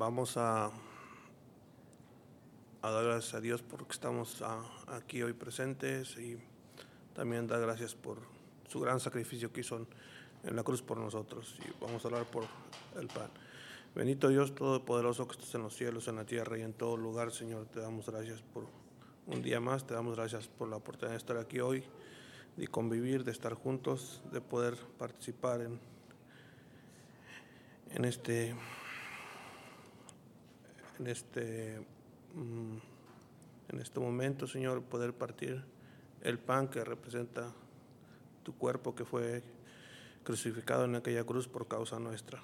Vamos a, dar gracias a Dios porque estamos ah, aquí hoy presentes y también dar gracias por su gran sacrificio que hizo en, en la cruz por nosotros. Y vamos a hablar por el pan. Bendito Dios Todopoderoso que estás en los cielos, en la tierra y en todo lugar, Señor, te damos gracias por un día más, te damos gracias por la oportunidad de estar aquí hoy, de convivir, de estar juntos, de poder participar en, en este en este mm, en este momento, Señor, poder partir el pan que representa tu cuerpo que fue crucificado en aquella cruz por causa nuestra.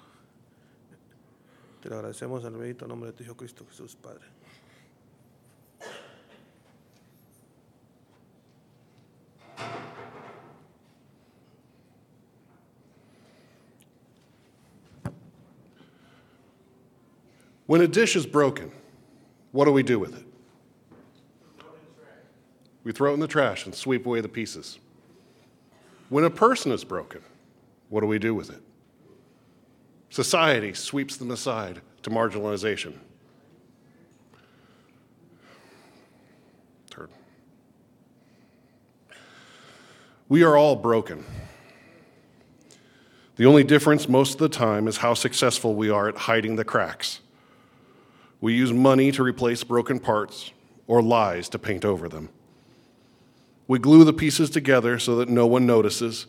Te lo agradecemos en el bendito nombre de tu Hijo Cristo Jesús, Padre. When a dish is broken, what do we do with it? We throw it in the trash and sweep away the pieces. When a person is broken, what do we do with it? Society sweeps them aside to marginalization. Third. We are all broken. The only difference most of the time is how successful we are at hiding the cracks. We use money to replace broken parts or lies to paint over them. We glue the pieces together so that no one notices,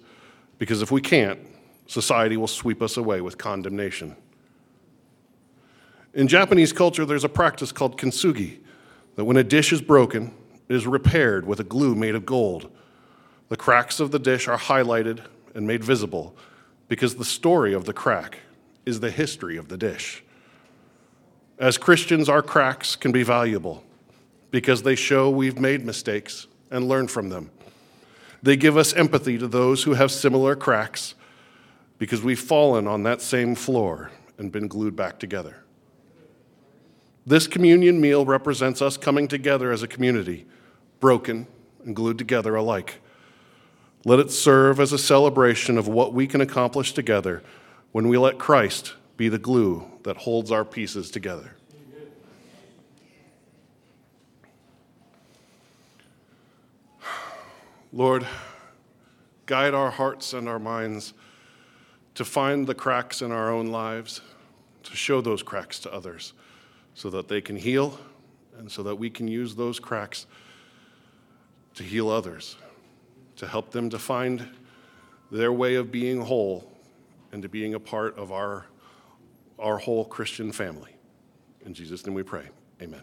because if we can't, society will sweep us away with condemnation. In Japanese culture, there's a practice called kintsugi that when a dish is broken, it is repaired with a glue made of gold. The cracks of the dish are highlighted and made visible because the story of the crack is the history of the dish. As Christians, our cracks can be valuable because they show we've made mistakes and learned from them. They give us empathy to those who have similar cracks because we've fallen on that same floor and been glued back together. This communion meal represents us coming together as a community, broken and glued together alike. Let it serve as a celebration of what we can accomplish together when we let Christ be the glue that holds our pieces together. Lord, guide our hearts and our minds to find the cracks in our own lives, to show those cracks to others so that they can heal and so that we can use those cracks to heal others, to help them to find their way of being whole and to being a part of our, our whole Christian family. In Jesus' name we pray. Amen.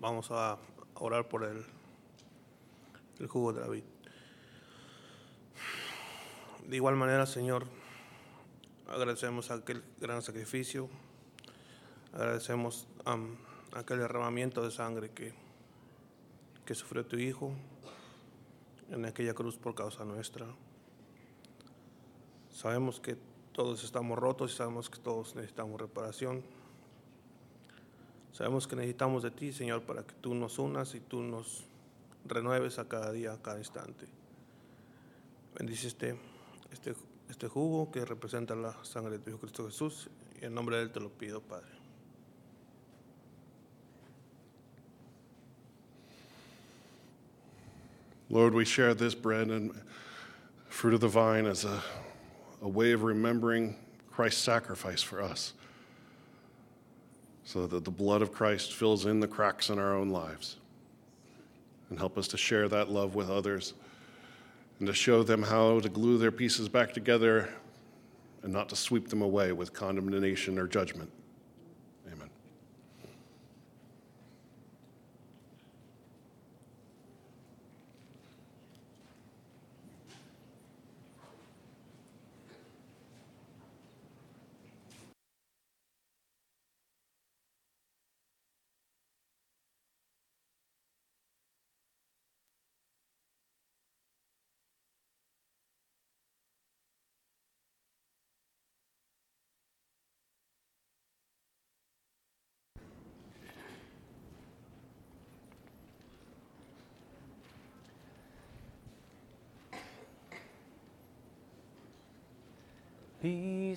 Vamos a orar por el, el jugo de la vid. De igual manera, Señor, agradecemos aquel gran sacrificio, agradecemos aquel derramamiento de sangre que, que sufrió tu Hijo en aquella cruz por causa nuestra. Sabemos que todos estamos rotos y sabemos que todos necesitamos reparación. Sabemos que necesitamos de ti, Señor, para que tú nos unas y tú nos renueves a cada día, a cada instante. Bendice este, este, este jugo que representa la sangre de tu Cristo Jesús y en nombre de Él te lo pido, Padre. Lord, we share this bread and fruit of the vine as a, a way of remembering Christ's sacrifice for us, so that the blood of Christ fills in the cracks in our own lives. And help us to share that love with others and to show them how to glue their pieces back together and not to sweep them away with condemnation or judgment. Amen.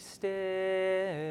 Be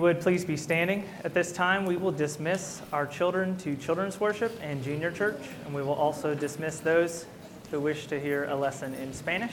you would please be standing at this time, we will dismiss our children to children's worship and junior church, and we will also dismiss those who wish to hear a lesson in Spanish.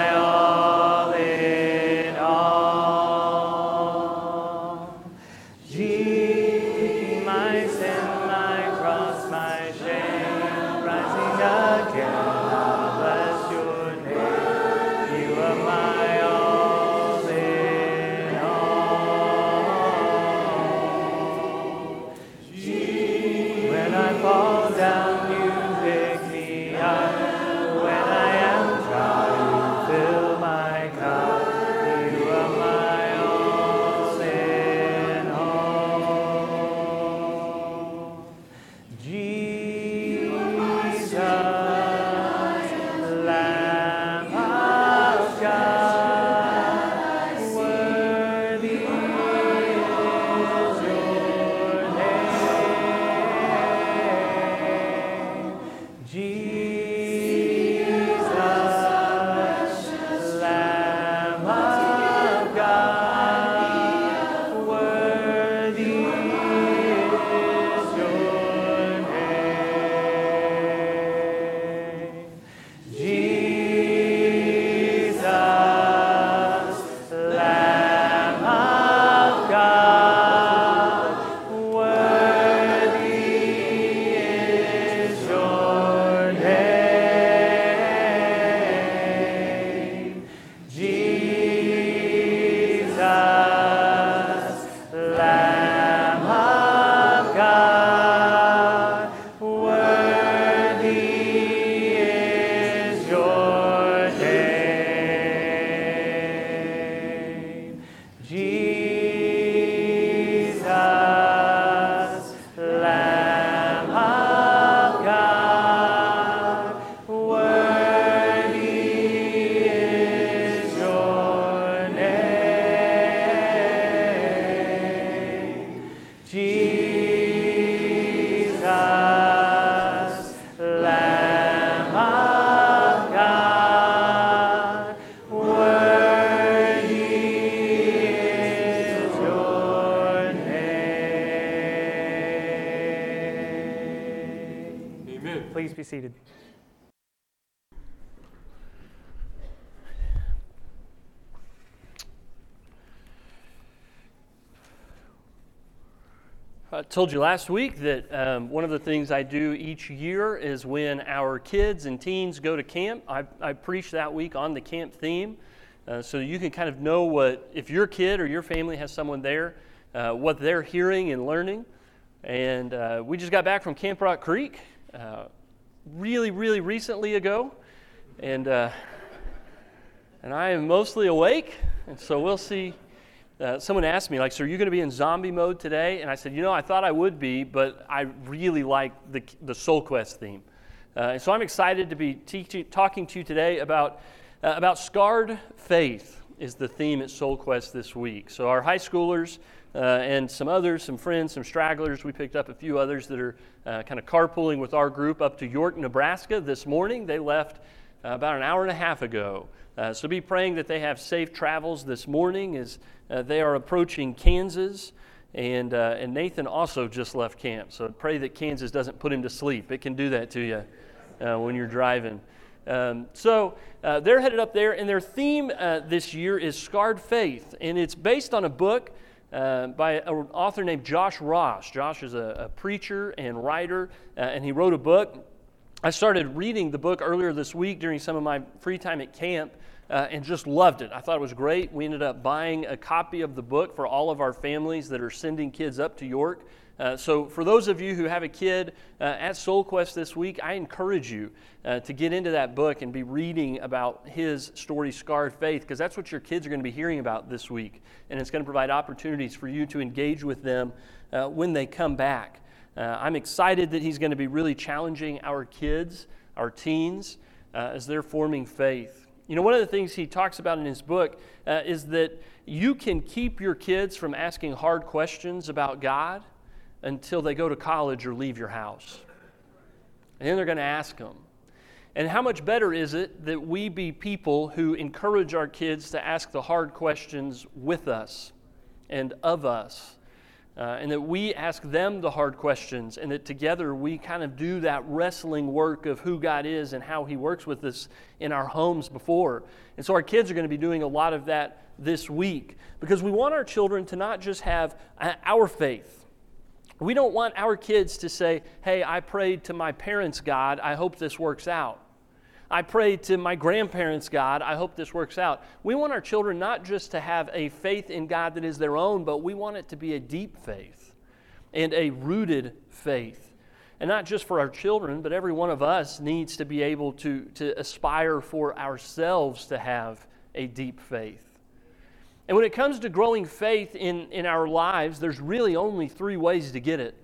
again, seated. I told you last week that um, one of the things I do each year is when our kids and teens go to camp. I, I preach that week on the camp theme. uh, so you can kind of know what, if your kid or your family has someone there, uh, what they're hearing and learning. And uh, we just got back from Camp Rock Creek really, really recently ago. And, uh, and I am mostly awake, and so we'll see. Uh, someone asked me, like, so are you going to be in zombie mode today? And I said, you know, I thought I would be, but I really like the, the Soul Quest theme. Uh, and so I'm excited to be teaching, talking to you today about, uh, about scarred faith is the theme at Soul Quest this week. So our high schoolers uh, and some others, some friends, some stragglers, we picked up a few others that are uh, kind of carpooling with our group up to York, Nebraska this morning. They left uh, about an hour and a half ago. Uh, so be praying that they have safe travels this morning as they are approaching Kansas. And, uh, and Nathan also just left camp. So pray that Kansas doesn't put him to sleep. It can do that to you uh, when you're driving. Um, so uh, they're headed up there, and their theme uh, this year is Scarred Faith. And it's based on a book uh, by an author named Josh Ross. Josh is a, a preacher and writer, uh, and he wrote a book. I started reading the book earlier this week during some of my free time at camp. Uh, and just loved it. I thought it was great. We ended up buying a copy of the book for all of our families that are sending kids up to York. Uh, so, for those of you who have a kid uh, at Soul Quest this week, I encourage you uh, to get into that book and be reading about his story, Scarred Faith, because that's what your kids are going to be hearing about this week. And it's going to provide opportunities for you to engage with them uh, when they come back. Uh, I'm excited that he's going to be really challenging our kids, our teens, as they're forming faith. You know, one of the things he talks about in his book is that you can keep your kids from asking hard questions about God until they go to college or leave your house. And then they're going to ask them. And how much better is it that we be people who encourage our kids to ask the hard questions with us and of us? Uh, and that we ask them the hard questions, and that together we kind of do that wrestling work of who God is and how He works with us in our homes before. And so our kids are going to be doing a lot of that this week because we want our children to not just have uh, our faith, we don't want our kids to say, Hey, I prayed to my parents' God, I hope this works out. I prayed to my grandparents' God, I hope this works out. We want our children not just to have a faith in God that is their own, but we want it to be a deep faith and a rooted faith. And not just for our children, but every one of us needs to be able to, to aspire for ourselves to have a deep faith. And when it comes to growing faith in, in our lives, there's really only three ways to get it.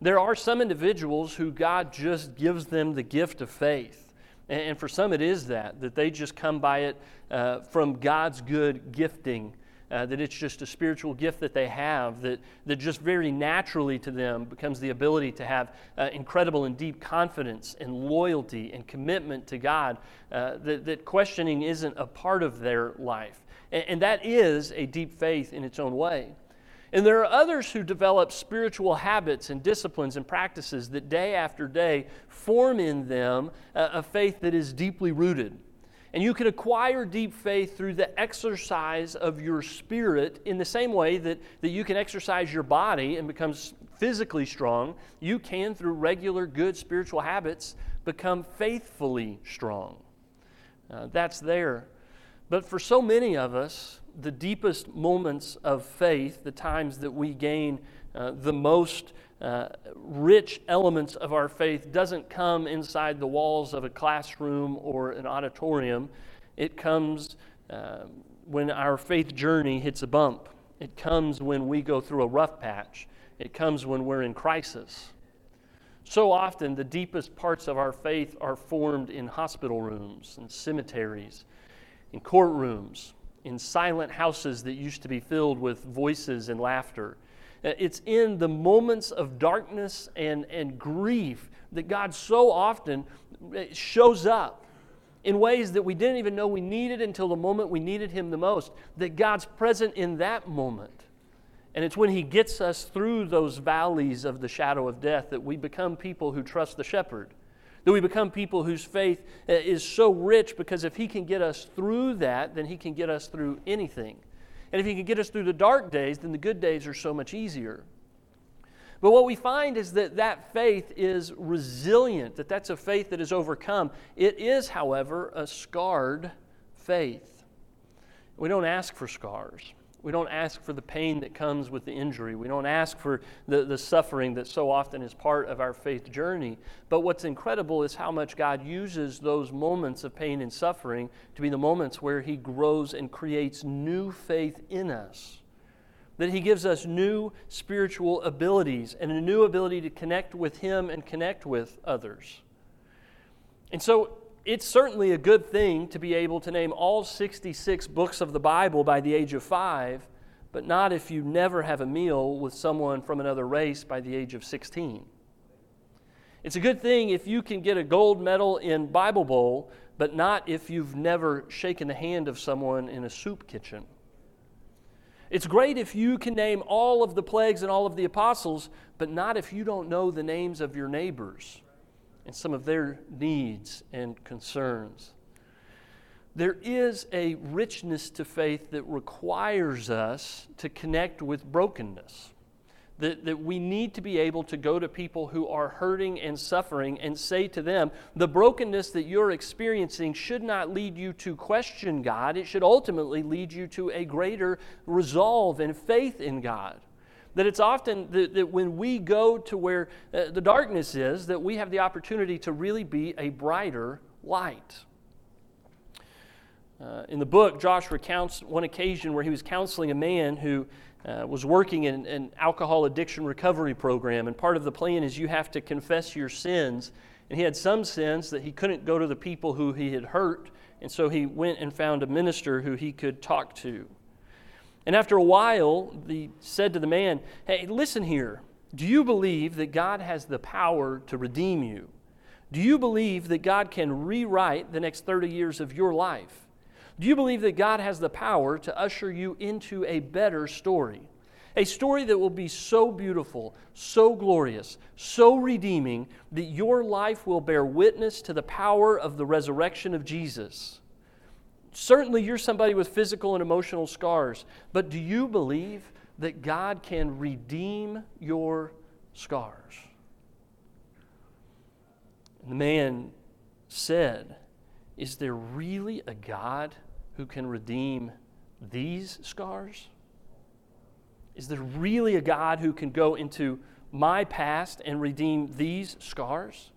There are some individuals who God just gives them the gift of faith. And, and for some, it is that, that they just come by it uh, from God's good gifting. Uh, that it's just a spiritual gift that they have that, that just very naturally to them becomes the ability to have uh, incredible and deep confidence and loyalty and commitment to God, uh, that, that questioning isn't a part of their life. And, that is a deep faith in its own way. And there are others who develop spiritual habits and disciplines and practices that day after day form in them a, a faith that is deeply rooted. And you can acquire deep faith through the exercise of your spirit in the same way that, that you can exercise your body and become physically strong. You can, through regular good spiritual habits, become faithfully strong. Uh, that's there. But for so many of us, the deepest moments of faith, the times that we gain uh, the most uh, rich elements of our faith, doesn't come inside the walls of a classroom or an auditorium. It comes uh, when our faith journey hits a bump. It comes when we go through a rough patch. It comes when we're in crisis. So often, the deepest parts of our faith are formed in hospital rooms and cemeteries in courtrooms, in silent houses that used to be filled with voices and laughter. Uh, it's in the moments of darkness and, and grief that God so often uh, shows up in ways that we didn't even know we needed until the moment we needed Him the most. That God's present in that moment. And it's when He gets us through those valleys of the shadow of death that we become people who trust the shepherd that we become people whose faith uh, is so rich because if He can get us through that, then He can get us through anything. And if He can get us through the dark days, then the good days are so much easier. But what we find is that that faith is resilient, that that's a faith that is overcome. It is, however, a scarred faith. We don't ask for scars. We don't ask for the pain that comes with the injury. We don't ask for the, the suffering that so often is part of our faith journey. But what's incredible is how much God uses those moments of pain and suffering to be the moments where He grows and creates new faith in us. That He gives us new spiritual abilities and a new ability to connect with Him and connect with others. And so it's certainly a good thing to be able to name all 66 books of the Bible by the age of five, but not if you never have a meal with someone from another race by the age of 16. It's a good thing if you can get a gold medal in Bible Bowl, but not if you've never shaken the hand of someone in a soup kitchen. It's great if you can name all of the plagues and all of the apostles, but not if you don't know the names of your neighbors and some of their needs and concerns. There is a richness to faith that requires us to connect with brokenness. That, that we need to be able to go to people who are hurting and suffering and say to them, the brokenness that you're experiencing should not lead you to question God. It should ultimately lead you to a greater resolve and faith in God. That it's often that, that when we go to where uh, the darkness is, that we have the opportunity to really be a brighter light. Uh, in the book, Josh recounts one occasion where he was counseling a man who uh, was working in an alcohol addiction recovery program. And part of the plan is you have to confess your sins. And he had some sins that he couldn't go to the people who he had hurt. And so he went and found a minister who he could talk to. And after a while, he said to the man, Hey, listen here. Do you believe that God has the power to redeem you? Do you believe that God can rewrite the next 30 years of your life? Do you believe that God has the power to usher you into a better story? A story that will be so beautiful, so glorious, so redeeming that your life will bear witness to the power of the resurrection of Jesus. Certainly, you're somebody with physical and emotional scars, but do you believe that God can redeem your scars? And the man said, Is there really a God who can redeem these scars? Is there really a God who can go into my past and redeem these scars?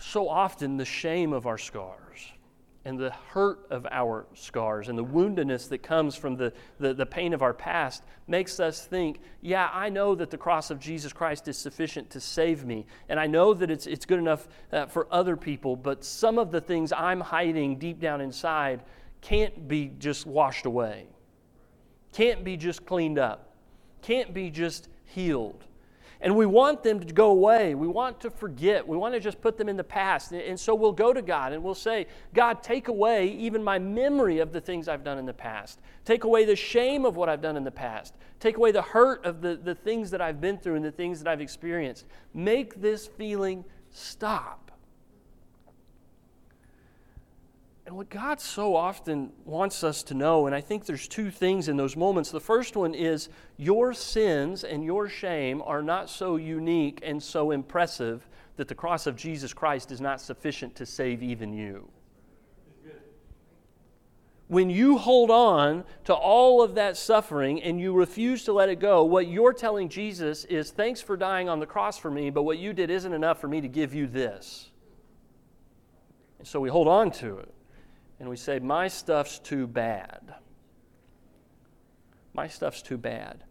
So often, the shame of our scars and the hurt of our scars and the woundedness that comes from the, the, the, pain of our past makes us think, yeah, I know that the cross of Jesus Christ is sufficient to save me. And I know that it's, it's good enough uh, for other people, but some of the things I'm hiding deep down inside can't be just washed away, can't be just cleaned up, can't be just healed. And we want them to go away. We want to forget. We want to just put them in the past. And so we'll go to God and we'll say, God, take away even my memory of the things I've done in the past. Take away the shame of what I've done in the past. Take away the hurt of the, the things that I've been through and the things that I've experienced. Make this feeling stop. And what God so often wants us to know, and I think there's two things in those moments. The first one is your sins and your shame are not so unique and so impressive that the cross of Jesus Christ is not sufficient to save even you. When you hold on to all of that suffering and you refuse to let it go, what you're telling Jesus is, Thanks for dying on the cross for me, but what you did isn't enough for me to give you this. And so we hold on to it and we say, My stuff's too bad. My stuff's too bad.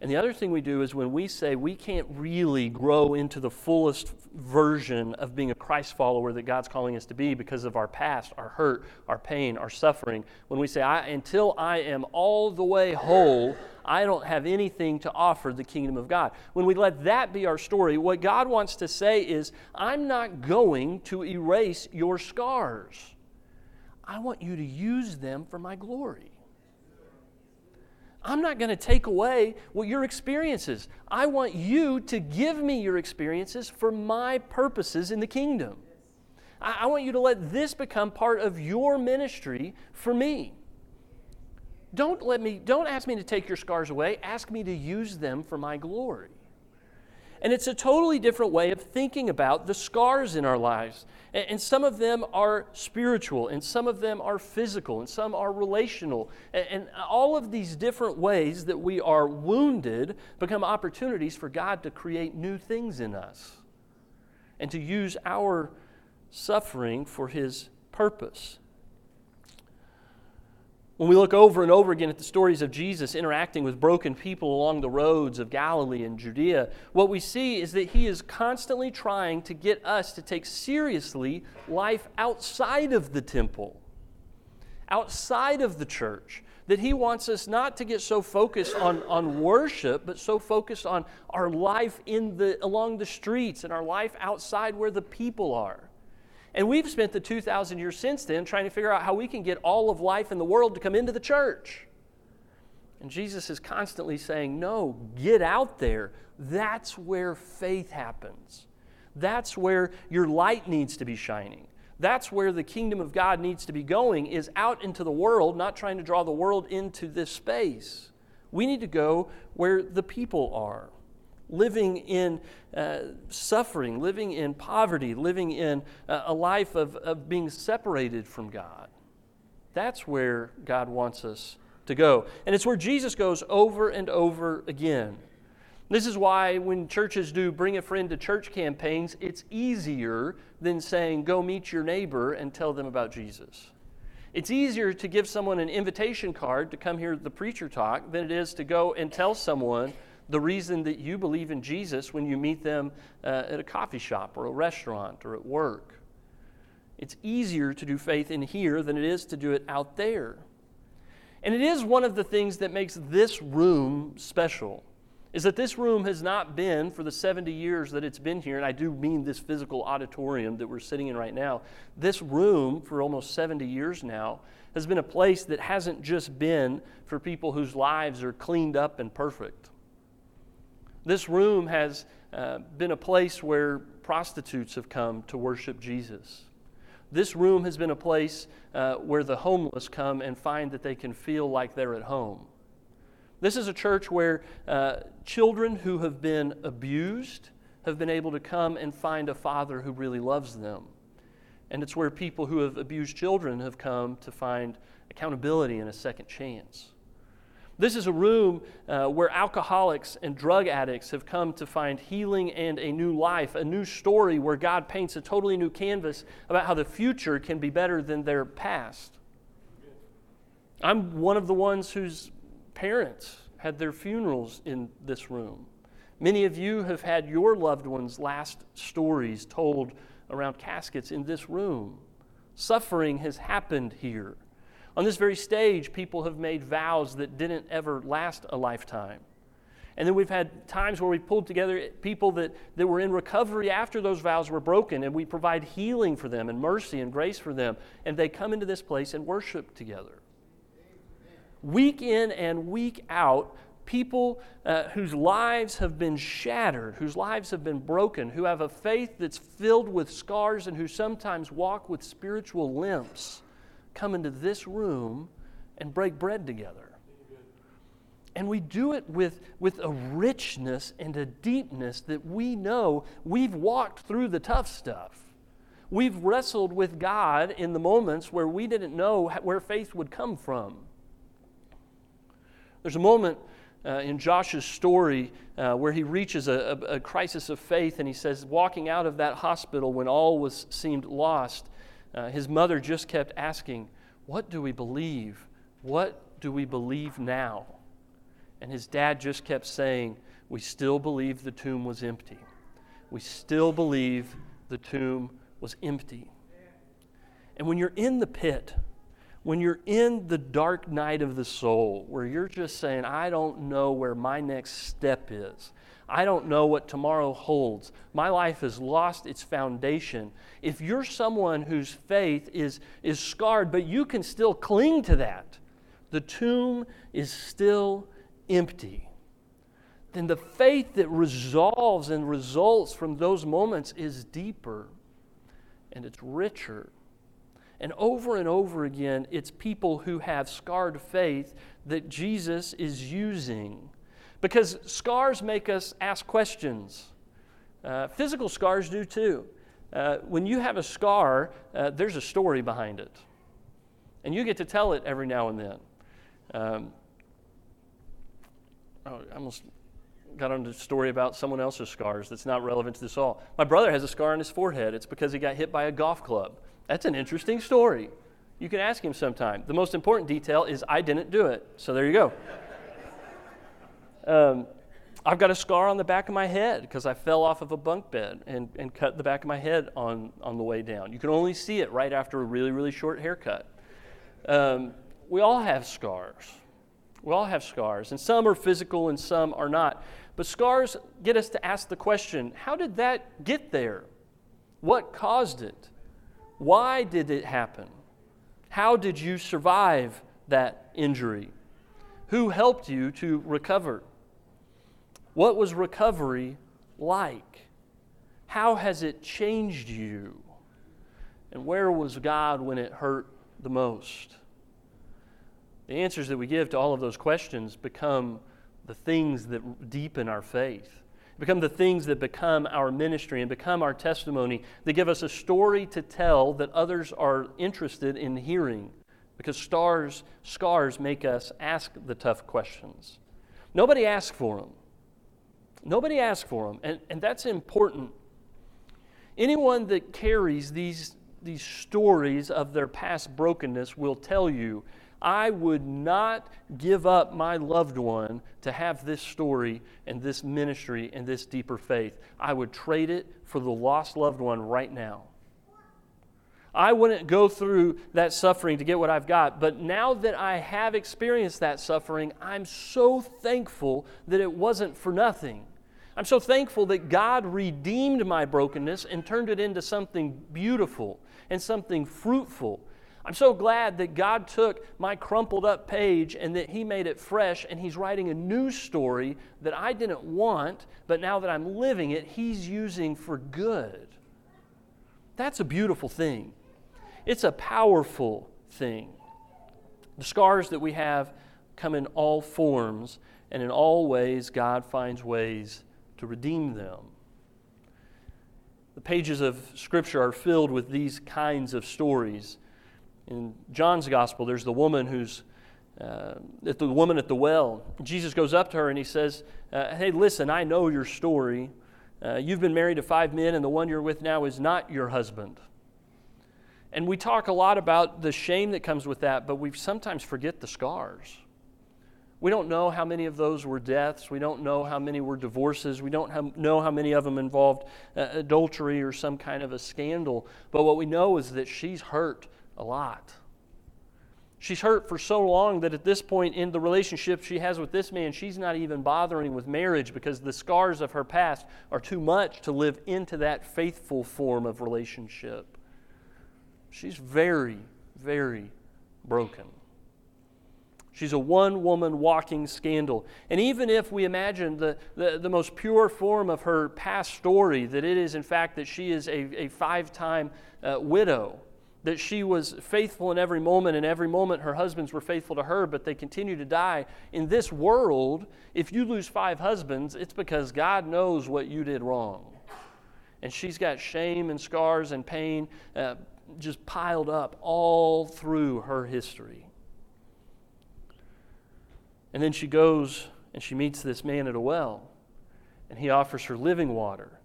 And the other thing we do is when we say we can't really grow into the fullest version of being a Christ follower that God's calling us to be because of our past, our hurt, our pain, our suffering, when we say, I, until I am all the way whole, I don't have anything to offer the kingdom of God. When we let that be our story, what God wants to say is, I'm not going to erase your scars. I want you to use them for my glory. I'm not going to take away what your experiences. I want you to give me your experiences for my purposes in the kingdom. I, I want you to let this become part of your ministry for me. Don't let me don't ask me to take your scars away. Ask me to use them for my glory. And it's a totally different way of thinking about the scars in our lives. And, some of them are spiritual, and some of them are physical, and some are relational. And, all of these different ways that we are wounded become opportunities for God to create new things in us and to use our suffering for His purpose. When we look over and over again at the stories of Jesus interacting with broken people along the roads of Galilee and Judea, what we see is that he is constantly trying to get us to take seriously life outside of the temple, outside of the church. That he wants us not to get so focused on, on worship, but so focused on our life in the, along the streets and our life outside where the people are. And we've spent the 2,000 years since then trying to figure out how we can get all of life in the world to come into the church. And Jesus is constantly saying, No, get out there. That's where faith happens. That's where your light needs to be shining. That's where the kingdom of God needs to be going, is out into the world, not trying to draw the world into this space. We need to go where the people are living in uh, suffering, living in poverty, living in uh, a life of, of being separated from God. That's where God wants us to go. And it's where Jesus goes over and over again. This is why when churches do bring a friend to church campaigns, it's easier than saying, go meet your neighbor and tell them about Jesus. It's easier to give someone an invitation card to come hear the preacher talk than it is to go and tell someone the reason that you believe in Jesus when you meet them uh, at a coffee shop or a restaurant or at work. It's easier to do faith in here than it is to do it out there. And it is one of the things that makes this room special. Is that this room has not been for the 70 years that it's been here, and I do mean this physical auditorium that we're sitting in right now. This room, for almost 70 years now, has been a place that hasn't just been for people whose lives are cleaned up and perfect. This room has uh, been a place where prostitutes have come to worship Jesus. This room has been a place uh, where the homeless come and find that they can feel like they're at home. This is a church where uh, children who have been abused have been able to come and find a father who really loves them. And it's where people who have abused children have come to find accountability and a second chance. This is a room uh, where alcoholics and drug addicts have come to find healing and a new life, a new story where God paints a totally new canvas about how the future can be better than their past. I'm one of the ones whose parents had their funerals in this room. Many of you have had your loved ones' last stories told around caskets in this room. Suffering has happened here. On this very stage, people have made vows that didn't ever last a lifetime. And then we've had times where we've pulled together people that, that were in recovery after those vows were broken, and we provide healing for them and mercy and grace for them. And they come into this place and worship together. Week in and week out, people uh, whose lives have been shattered, whose lives have been broken, who have a faith that's filled with scars, and who sometimes walk with spiritual limps come into this room and break bread together. And we do it with, with a richness and a deepness that we know we've walked through the tough stuff. We've wrestled with God in the moments where we didn't know where faith would come from. There's a moment uh, in Josh's story uh, where he reaches a, a, a, crisis of faith and he says, walking out of that hospital when all was seemed lost, uh, his mother just kept asking, What do we believe? What do we believe now? And his dad just kept saying, We still believe the tomb was empty. We still believe the tomb was empty. And when you're in the pit, when you're in the dark night of the soul, where you're just saying, I don't know where my next step is, I don't know what tomorrow holds. My life has lost its foundation. If you're someone whose faith is, is scarred, but you can still cling to that, the tomb is still empty. Then the faith that resolves and results from those moments is deeper and it's richer. And over and over again, it's people who have scarred faith that Jesus is using because scars make us ask questions. Uh, physical scars do too. Uh, when you have a scar, uh, there's a story behind it. And you get to tell it every now and then. Um, oh, I almost got on a story about someone else's scars that's not relevant to this all. My brother has a scar on his forehead. It's because he got hit by a golf club. That's an interesting story. You can ask him sometime. The most important detail is I didn't do it. So there you go. Um, I've got a scar on the back of my head because I fell off of a bunk bed and, and cut the back of my head on, on the way down. You can only see it right after a really, really short haircut. Um, we all have scars. We all have scars, and some are physical and some are not. But scars get us to ask the question how did that get there? What caused it? Why did it happen? How did you survive that injury? Who helped you to recover? What was recovery like? How has it changed you? And where was God when it hurt the most? The answers that we give to all of those questions become the things that deepen our faith, become the things that become our ministry and become our testimony. They give us a story to tell that others are interested in hearing because stars, scars make us ask the tough questions. Nobody asks for them. Nobody asked for them, and, and that's important. Anyone that carries these, these stories of their past brokenness will tell you, I would not give up my loved one to have this story and this ministry and this deeper faith. I would trade it for the lost loved one right now. I wouldn't go through that suffering to get what I've got. But now that I have experienced that suffering, I'm so thankful that it wasn't for nothing. I'm so thankful that God redeemed my brokenness and turned it into something beautiful and something fruitful. I'm so glad that God took my crumpled up page and that He made it fresh and He's writing a new story that I didn't want, but now that I'm living it, He's using for good. That's a beautiful thing. It's a powerful thing. The scars that we have come in all forms, and in all ways, God finds ways to redeem them. The pages of Scripture are filled with these kinds of stories. In John's Gospel, there's the woman who's uh, the woman at the well. Jesus goes up to her and he says, uh, Hey, listen, I know your story. Uh, you've been married to five men, and the one you're with now is not your husband. And we talk a lot about the shame that comes with that, but we sometimes forget the scars. We don't know how many of those were deaths. We don't know how many were divorces. We don't know how many of them involved uh, adultery or some kind of a scandal. But what we know is that she's hurt a lot. She's hurt for so long that at this point in the relationship she has with this man, she's not even bothering with marriage because the scars of her past are too much to live into that faithful form of relationship. She's very, very broken. She's a one woman walking scandal. And even if we imagine the, the, the, most pure form of her past story, that it is in fact that she is a, a five time uh, widow, that she was faithful in every moment, and every moment her husbands were faithful to her, but they continue to die. In this world, if you lose five husbands, it's because God knows what you did wrong. And she's got shame and scars and pain uh, just piled up all through her history. And then she goes and she meets this man at a well, and he offers her living water.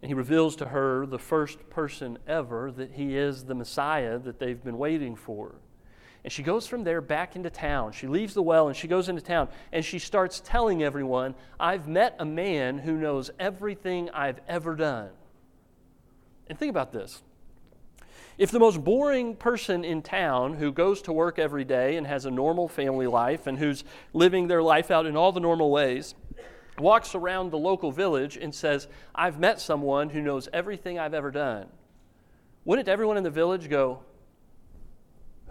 And he reveals to her, the first person ever, that he is the Messiah that they've been waiting for. And she goes from there back into town. She leaves the well and she goes into town and she starts telling everyone, I've met a man who knows everything I've ever done. And think about this if the most boring person in town who goes to work every day and has a normal family life and who's living their life out in all the normal ways walks around the local village and says, I've met someone who knows everything I've ever done, wouldn't everyone in the village go,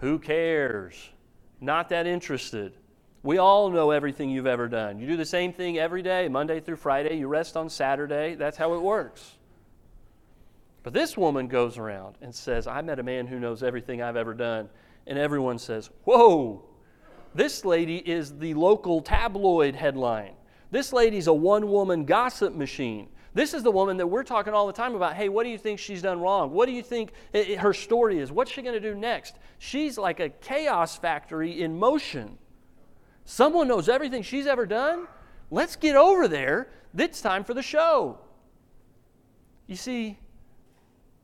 Who cares? Not that interested. We all know everything you've ever done. You do the same thing every day, Monday through Friday. You rest on Saturday. That's how it works. But this woman goes around and says, I met a man who knows everything I've ever done. And everyone says, Whoa, this lady is the local tabloid headline. This lady's a one woman gossip machine. This is the woman that we're talking all the time about. Hey, what do you think she's done wrong? What do you think her story is? What's she going to do next? She's like a chaos factory in motion. Someone knows everything she's ever done. Let's get over there. It's time for the show. You see,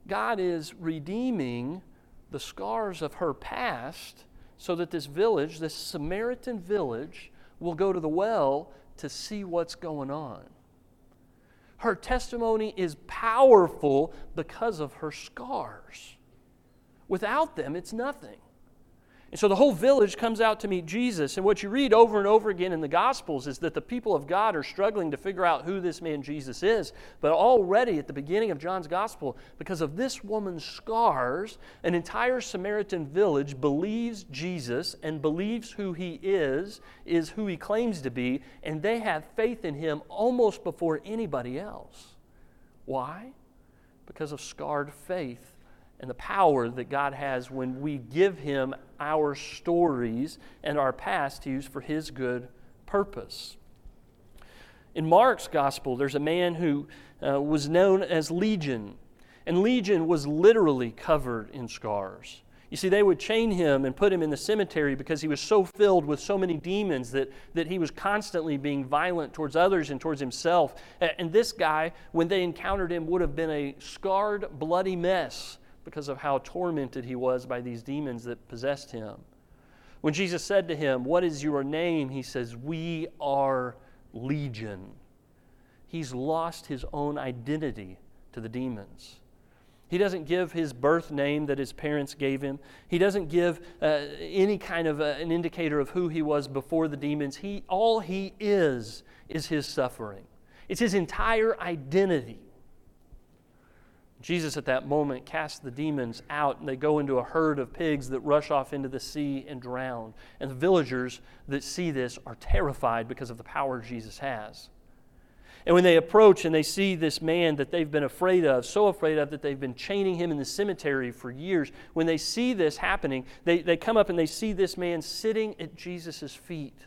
God is redeeming the scars of her past so that this village, this Samaritan village, will go to the well to see what's going on. Her testimony is powerful because of her scars. Without them, it's nothing. And so the whole village comes out to meet Jesus. And what you read over and over again in the Gospels is that the people of God are struggling to figure out who this man Jesus is. But already at the beginning of John's Gospel, because of this woman's scars, an entire Samaritan village believes Jesus and believes who he is, is who he claims to be, and they have faith in him almost before anybody else. Why? Because of scarred faith and the power that God has when we give Him our stories and our past to use for His good purpose. In Mark's gospel, there's a man who uh, was known as Legion, and Legion was literally covered in scars. You see, they would chain him and put him in the cemetery because he was so filled with so many demons that, that he was constantly being violent towards others and towards himself. And this guy, when they encountered him, would have been a scarred, bloody mess because of how tormented he was by these demons that possessed him. When Jesus said to him, What is your name? he says, We are Legion. He's lost his own identity to the demons. He doesn't give his birth name that his parents gave him. He doesn't give uh, any kind of uh, an indicator of who he was before the demons. He, all he is is his suffering. It's his entire identity. Jesus, at that moment, casts the demons out, and they go into a herd of pigs that rush off into the sea and drown. And the villagers that see this are terrified because of the power Jesus has. And when they approach and they see this man that they've been afraid of, so afraid of that they've been chaining him in the cemetery for years, when they see this happening, they, they come up and they see this man sitting at Jesus' feet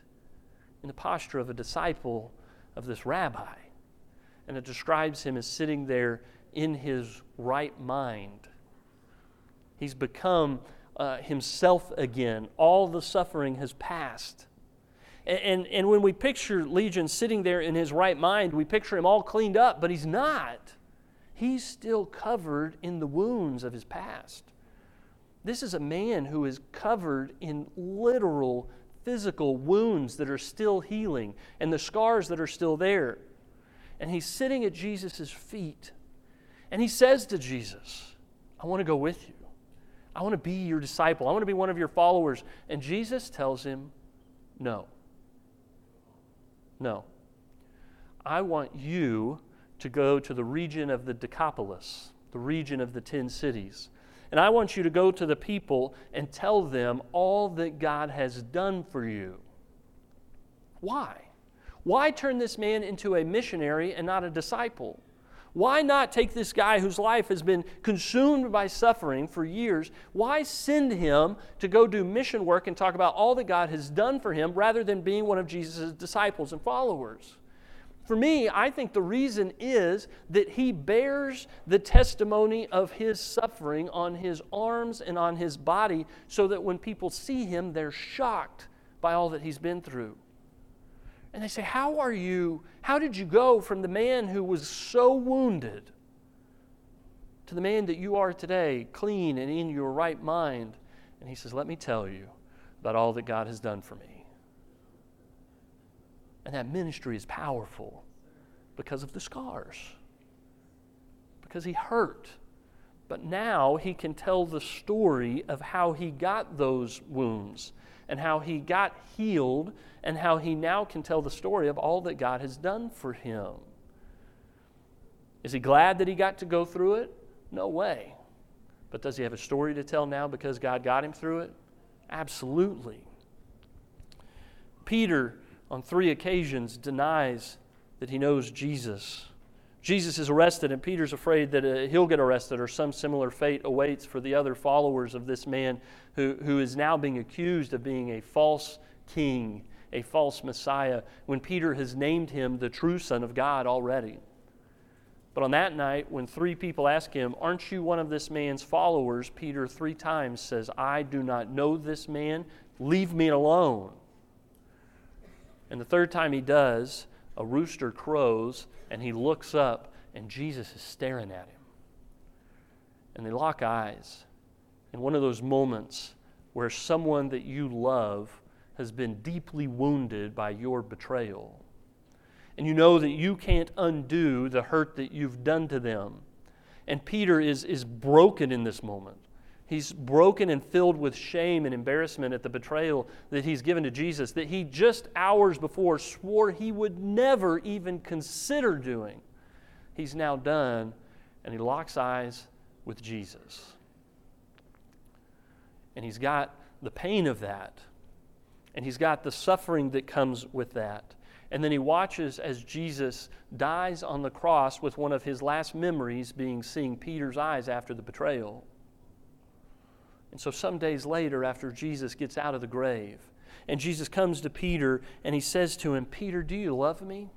in the posture of a disciple of this rabbi. And it describes him as sitting there in his right mind. He's become uh, himself again. All the suffering has passed. And, and, and when we picture Legion sitting there in his right mind, we picture him all cleaned up, but he's not. He's still covered in the wounds of his past. This is a man who is covered in literal physical wounds that are still healing and the scars that are still there. And he's sitting at Jesus' feet and he says to Jesus, I want to go with you. I want to be your disciple. I want to be one of your followers. And Jesus tells him, No. No. I want you to go to the region of the Decapolis, the region of the ten cities. And I want you to go to the people and tell them all that God has done for you. Why? Why turn this man into a missionary and not a disciple? Why not take this guy whose life has been consumed by suffering for years? Why send him to go do mission work and talk about all that God has done for him rather than being one of Jesus' disciples and followers? For me, I think the reason is that he bears the testimony of his suffering on his arms and on his body so that when people see him, they're shocked by all that he's been through. And they say, How are you? How did you go from the man who was so wounded to the man that you are today, clean and in your right mind? And he says, Let me tell you about all that God has done for me. And that ministry is powerful because of the scars, because he hurt. But now he can tell the story of how he got those wounds and how he got healed and how he now can tell the story of all that God has done for him. Is he glad that he got to go through it? No way. But does he have a story to tell now because God got him through it? Absolutely. Peter, on three occasions, denies that he knows Jesus. Jesus is arrested, and Peter's afraid that uh, he'll get arrested or some similar fate awaits for the other followers of this man who, who is now being accused of being a false king, a false Messiah, when Peter has named him the true Son of God already. But on that night, when three people ask him, Aren't you one of this man's followers? Peter three times says, I do not know this man. Leave me alone. And the third time he does, a rooster crows, and he looks up, and Jesus is staring at him. And they lock eyes. In one of those moments where someone that you love has been deeply wounded by your betrayal and you know that you can't undo the hurt that you've done to them. And Peter is, is broken in this moment. He's broken and filled with shame and embarrassment at the betrayal that he's given to Jesus, that he just hours before swore he would never even consider doing. He's now done, and he locks eyes with Jesus. And he's got the pain of that, and he's got the suffering that comes with that. And then he watches as Jesus dies on the cross with one of his last memories being seeing Peter's eyes after the betrayal. And so, some days later, after Jesus gets out of the grave, and Jesus comes to Peter and he says to him, Peter, do you love me?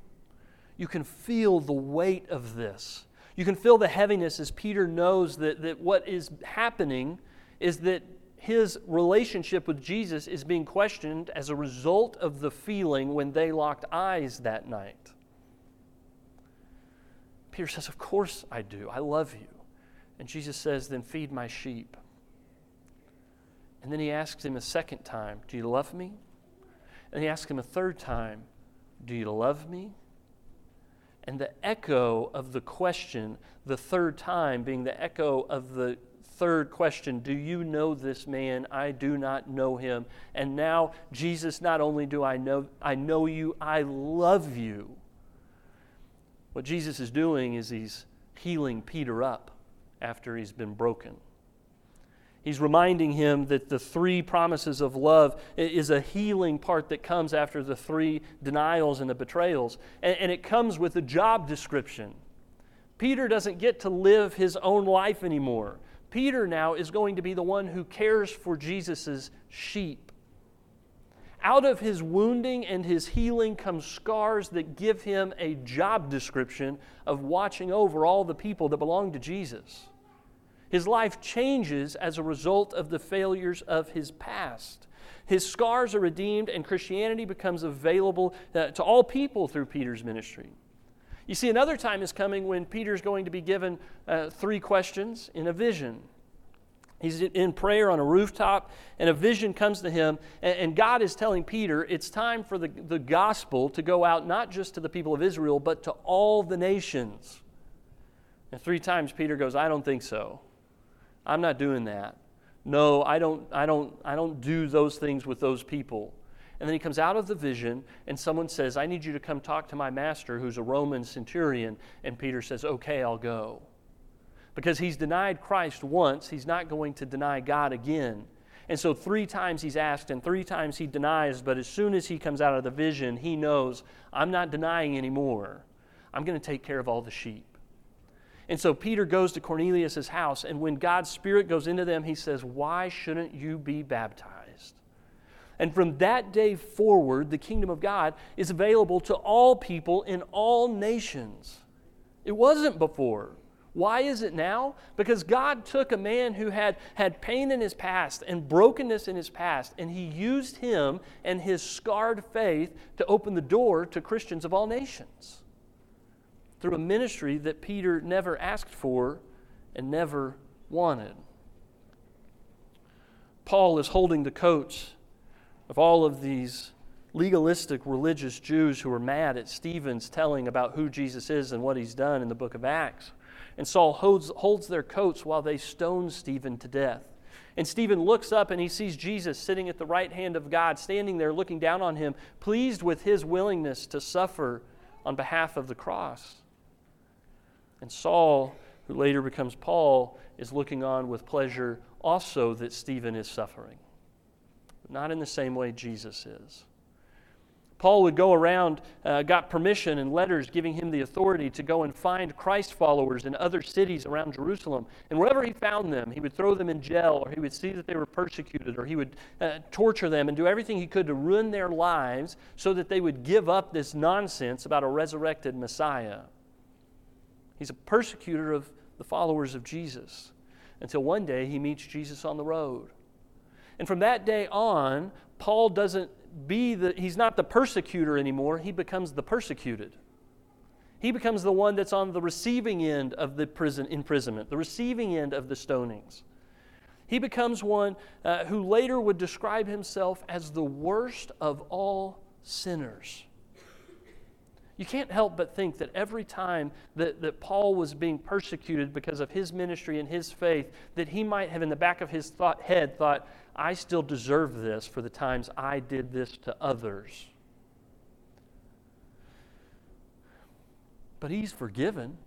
You can feel the weight of this. You can feel the heaviness as Peter knows that, that what is happening is that his relationship with Jesus is being questioned as a result of the feeling when they locked eyes that night. Peter says, Of course I do. I love you. And Jesus says, Then feed my sheep. And then he asks him a second time, Do you love me? And he asks him a third time, Do you love me? And the echo of the question, the third time being the echo of the Third question Do you know this man? I do not know him. And now, Jesus, not only do I know, I know you, I love you. What Jesus is doing is he's healing Peter up after he's been broken. He's reminding him that the three promises of love is a healing part that comes after the three denials and the betrayals. And, and, it comes with a job description. Peter doesn't get to live his own life anymore. Peter now is going to be the one who cares for Jesus' sheep. Out of his wounding and his healing come scars that give him a job description of watching over all the people that belong to Jesus. His life changes as a result of the failures of his past. His scars are redeemed, and Christianity becomes available uh, to all people through Peter's ministry. You see, another time is coming when Peter's going to be given uh, three questions in a vision. He's in prayer on a rooftop, and a vision comes to him, and, and God is telling Peter it's time for the, the gospel to go out not just to the people of Israel, but to all the nations. And three times Peter goes, I don't think so. I'm not doing that. No, I don't, I don't, I don't do those things with those people. And then he comes out of the vision, and someone says, I need you to come talk to my master, who's a Roman centurion. And Peter says, Okay, I'll go. Because he's denied Christ once, he's not going to deny God again. And so, three times he's asked, and three times he denies, but as soon as he comes out of the vision, he knows, I'm not denying anymore. I'm going to take care of all the sheep. And so Peter goes to Cornelius' house, and when God's Spirit goes into them, he says, Why shouldn't you be baptized? And from that day forward, the kingdom of God is available to all people in all nations. It wasn't before. Why is it now? Because God took a man who had, had pain in his past and brokenness in his past, and he used him and his scarred faith to open the door to Christians of all nations through a ministry that Peter never asked for and never wanted. Paul is holding the coats of all of these legalistic religious Jews who were mad at Stephen's telling about who Jesus is and what he's done in the book of Acts. And Saul holds, holds their coats while they stone Stephen to death. And Stephen looks up and he sees Jesus sitting at the right hand of God, standing there looking down on him, pleased with his willingness to suffer on behalf of the cross. And Saul, who later becomes Paul, is looking on with pleasure also that Stephen is suffering not in the same way Jesus is. Paul would go around, uh, got permission and letters giving him the authority to go and find Christ followers in other cities around Jerusalem. And wherever he found them, he would throw them in jail, or he would see that they were persecuted, or he would uh, torture them and do everything he could to ruin their lives so that they would give up this nonsense about a resurrected Messiah. He's a persecutor of the followers of Jesus until one day he meets Jesus on the road. And from that day on, Paul doesn't be the, he's not the persecutor anymore, he becomes the persecuted. He becomes the one that's on the receiving end of the prison imprisonment, the receiving end of the stonings. He becomes one uh, who later would describe himself as the worst of all sinners. You can't help but think that every time that, that Paul was being persecuted because of his ministry and his faith, that he might have in the back of his thought, head thought, I still deserve this for the times I did this to others. But he's forgiven.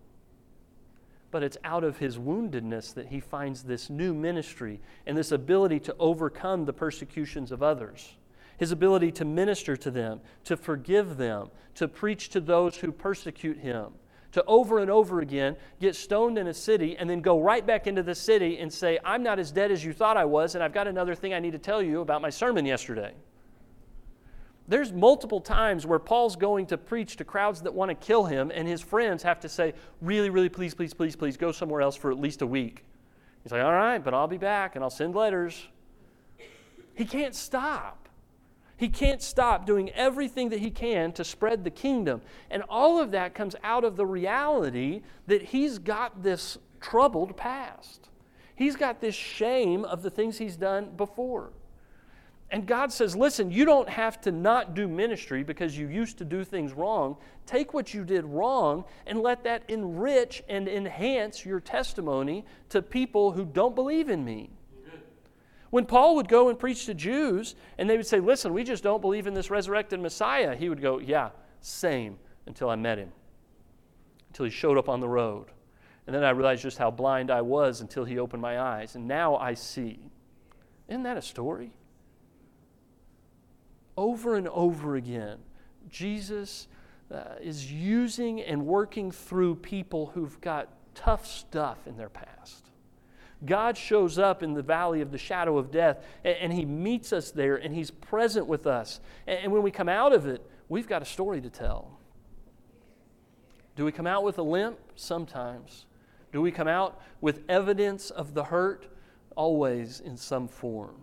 But it's out of his woundedness that he finds this new ministry and this ability to overcome the persecutions of others his ability to minister to them, to forgive them, to preach to those who persecute him, to over and over again get stoned in a city and then go right back into the city and say, I'm not as dead as you thought I was, and I've got another thing I need to tell you about my sermon yesterday. There's multiple times where Paul's going to preach to crowds that want to kill him, and his friends have to say, Really, really, please, please, please, please, go somewhere else for at least a week. He's like, All right, but I'll be back and I'll send letters. He can't stop. He can't stop doing everything that he can to spread the kingdom. And all of that comes out of the reality that he's got this troubled past. He's got this shame of the things he's done before. And God says, listen, you don't have to not do ministry because you used to do things wrong. Take what you did wrong and let that enrich and enhance your testimony to people who don't believe in me. When Paul would go and preach to Jews and they would say, Listen, we just don't believe in this resurrected Messiah, he would go, Yeah, same, until I met him, until he showed up on the road. And then I realized just how blind I was until he opened my eyes. And now I see. Isn't that a story? Over and over again, Jesus uh, is using and working through people who've got tough stuff in their past. God shows up in the valley of the shadow of death, and, and He meets us there, and He's present with us. And, and when we come out of it, we've got a story to tell. Do we come out with a limp? Sometimes. Do we come out with evidence of the hurt? Always in some form.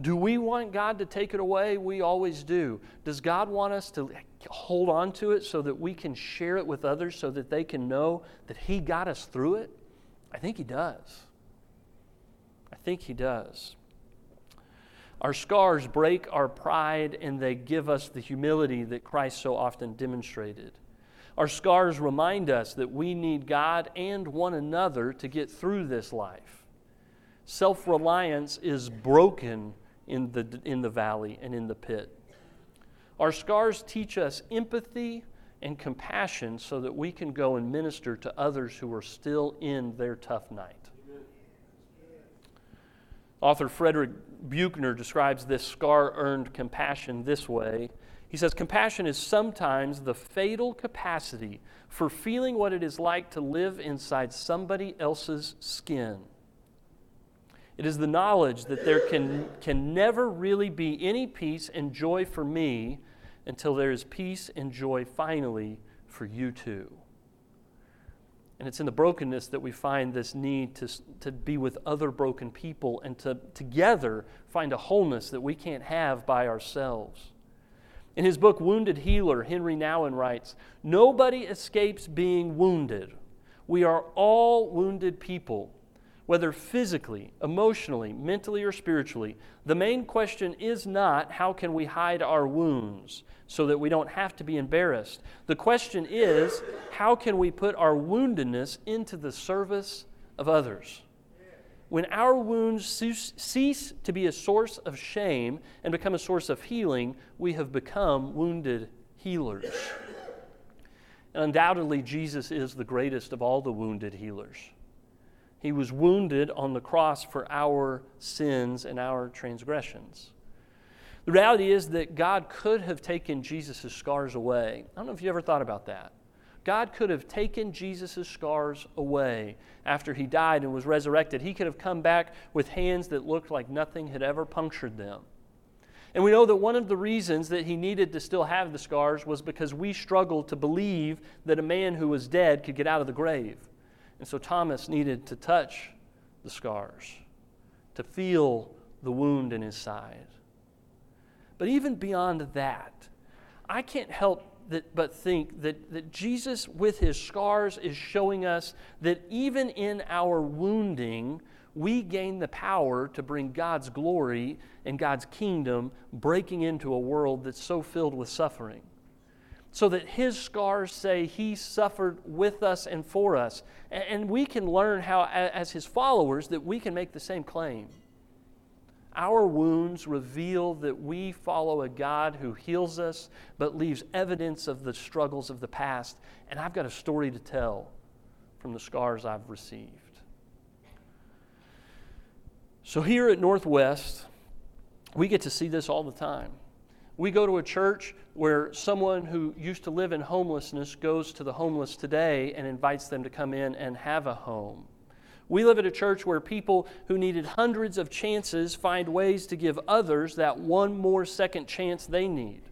Do we want God to take it away? We always do. Does God want us to hold on to it so that we can share it with others so that they can know that He got us through it? I think He does. I think He does. Our scars break our pride and they give us the humility that Christ so often demonstrated. Our scars remind us that we need God and one another to get through this life. Self reliance is broken in the, in the valley and in the pit. Our scars teach us empathy and compassion so that we can go and minister to others who are still in their tough night. Author Frederick Buechner describes this scar earned compassion this way. He says, Compassion is sometimes the fatal capacity for feeling what it is like to live inside somebody else's skin. It is the knowledge that there can, can never really be any peace and joy for me until there is peace and joy finally for you too. And it's in the brokenness that we find this need to, to be with other broken people and to together find a wholeness that we can't have by ourselves. In his book, Wounded Healer, Henri Nouwen writes Nobody escapes being wounded. We are all wounded people whether physically, emotionally, mentally, or spiritually, the main question is not how can we hide our wounds so that we don't have to be embarrassed. The question is how can we put our woundedness into the service of others? When our wounds cease to be a source of shame and become a source of healing, we have become wounded healers. And undoubtedly, Jesus is the greatest of all the wounded healers. He was wounded on the cross for our sins and our transgressions. The reality is that God could have taken Jesus' scars away. I don't know if you ever thought about that. God could have taken Jesus' scars away after he died and was resurrected. He could have come back with hands that looked like nothing had ever punctured them. And we know that one of the reasons that he needed to still have the scars was because we struggled to believe that a man who was dead could get out of the grave. And so Thomas needed to touch the scars, to feel the wound in his side. But even beyond that, I can't help that, but think that, that Jesus, with his scars, is showing us that even in our wounding, we gain the power to bring God's glory and God's kingdom breaking into a world that's so filled with suffering. So that his scars say he suffered with us and for us. And we can learn how, as his followers, that we can make the same claim. Our wounds reveal that we follow a God who heals us but leaves evidence of the struggles of the past. And I've got a story to tell from the scars I've received. So, here at Northwest, we get to see this all the time. We go to a church where someone who used to live in homelessness goes to the homeless today and invites them to come in and have a home. We live at a church where people who needed hundreds of chances find ways to give others that one more second chance they need.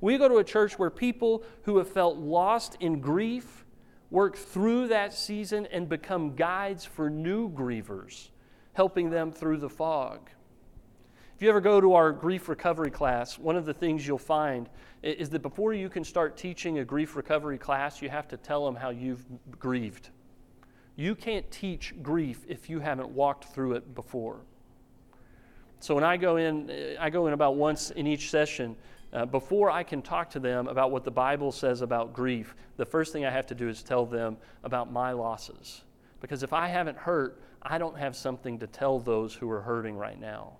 We go to a church where people who have felt lost in grief work through that season and become guides for new grievers helping them through the fog. If you ever go to our grief recovery class, one of the things you'll find is that before you can start teaching a grief recovery class, you have to tell them how you've grieved. You can't teach grief if you haven't walked through it before. So when I go in, I go in about once in each session. Uh, before I can talk to them about what the Bible says about grief, the first thing I have to do is tell them about my losses. Because if I haven't hurt, I don't have something to tell those who are hurting right now.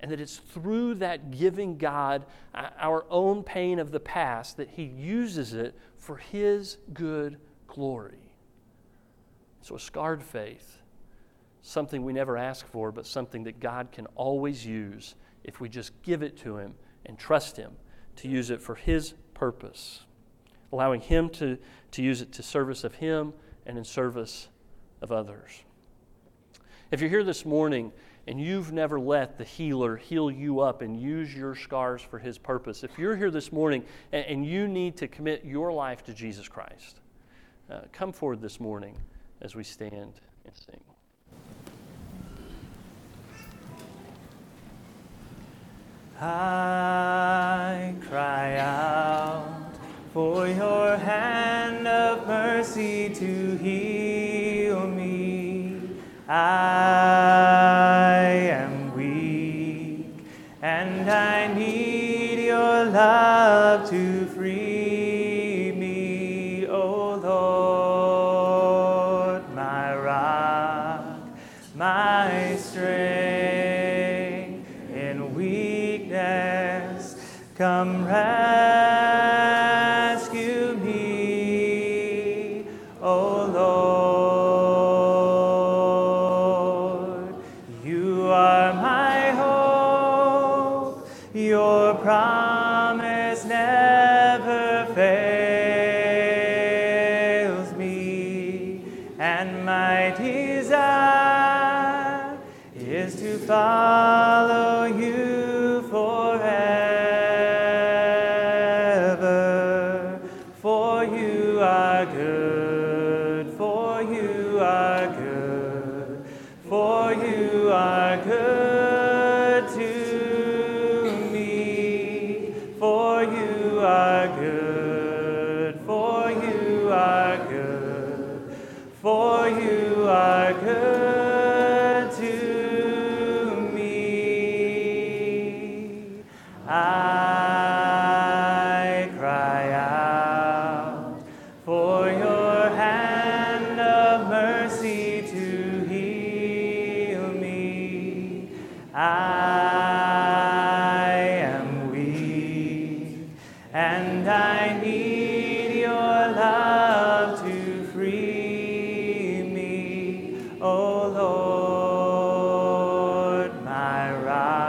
And that it's through that giving God uh, our own pain of the past that He uses it for His good glory. So, a scarred faith, something we never ask for, but something that God can always use if we just give it to Him and trust Him to use it for His purpose, allowing Him to, to use it to service of Him and in service of others. If you're here this morning and you've never let the healer heal you up and use your scars for his purpose, if you're here this morning and, you need to commit your life to Jesus Christ, uh, come forward this morning as we stand and sing. I cry out for your hand of mercy to heal me. I am weak, and I need your love to my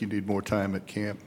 you need more time at camp.